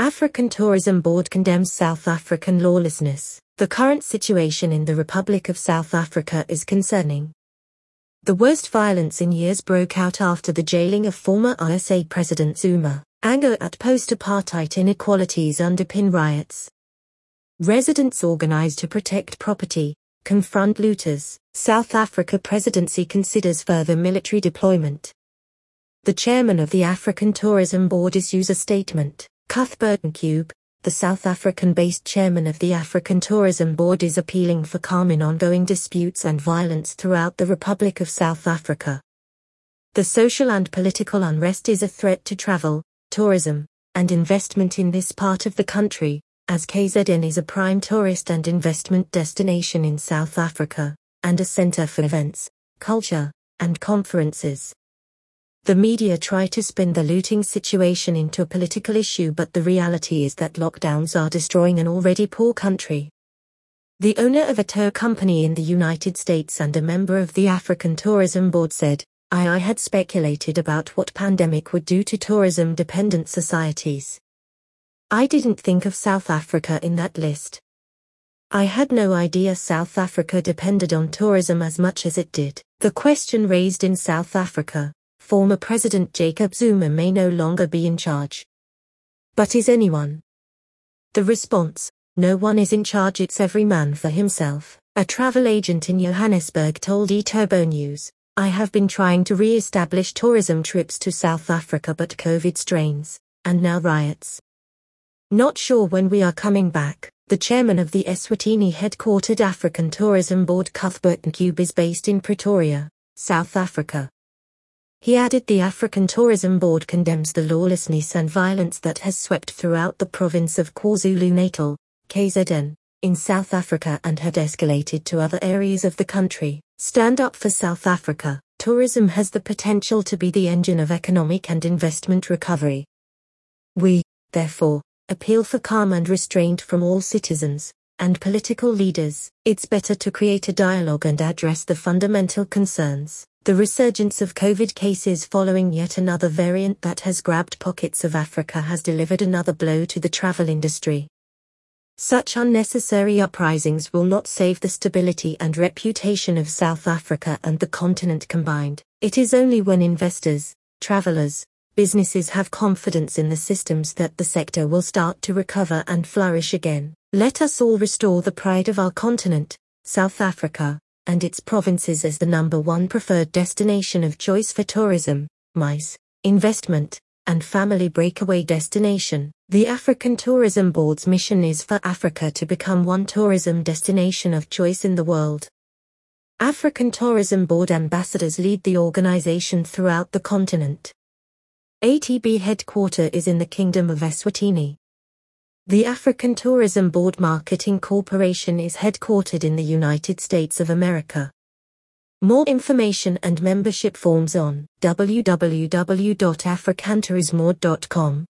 African Tourism Board condemns South African lawlessness. The current situation in the Republic of South Africa is concerning. The worst violence in years broke out after the jailing of former ISA President Zuma. Anger at post-apartheid inequalities underpin riots. Residents organize to protect property, confront looters. South Africa presidency considers further military deployment. The chairman of the African Tourism Board issues a statement. Cuthbert Ncube, the South African-based chairman of the African Tourism Board is appealing for calm in ongoing disputes and violence throughout the Republic of South Africa. The social and political unrest is a threat to travel, tourism, and investment in this part of the country, as KZN is a prime tourist and investment destination in South Africa, and a center for events, culture, and conferences. The media try to spin the looting situation into a political issue but the reality is that lockdowns are destroying an already poor country. The owner of a tour company in the United States and a member of the African Tourism Board said, I, I had speculated about what pandemic would do to tourism-dependent societies. I didn't think of South Africa in that list. I had no idea South Africa depended on tourism as much as it did. The question raised in South Africa, former President Jacob Zuma may no longer be in charge. But is anyone? The response, no one is in charge it's every man for himself. A travel agent in Johannesburg told eTurbo News, I have been trying to re-establish tourism trips to South Africa but COVID strains, and now riots. Not sure when we are coming back. The chairman of the Eswatini headquartered African Tourism Board Cuthbert Ncube is based in Pretoria, South Africa. He added the African Tourism Board condemns the lawlessness and violence that has swept throughout the province of KwaZulu-Natal, KZN, in South Africa and had escalated to other areas of the country. Stand up for South Africa. Tourism has the potential to be the engine of economic and investment recovery. We, therefore, appeal for calm and restraint from all citizens and political leaders. It's better to create a dialogue and address the fundamental concerns. The resurgence of COVID cases following yet another variant that has grabbed pockets of Africa has delivered another blow to the travel industry. Such unnecessary uprisings will not save the stability and reputation of South Africa and the continent combined. It is only when investors, travelers, businesses have confidence in the systems that the sector will start to recover and flourish again. Let us all restore the pride of our continent, South Africa, and its provinces as the number one preferred destination of choice for tourism, MICE, investment, and family breakaway destination. The African Tourism Board's mission is for Africa to become one tourism destination of choice in the world. African Tourism Board ambassadors lead the organization throughout the continent. ATB headquarter is in the Kingdom of Eswatini. The African Tourism Board Marketing Corporation is headquartered in the United States of America. More information and membership forms on www.africantourismboard.com.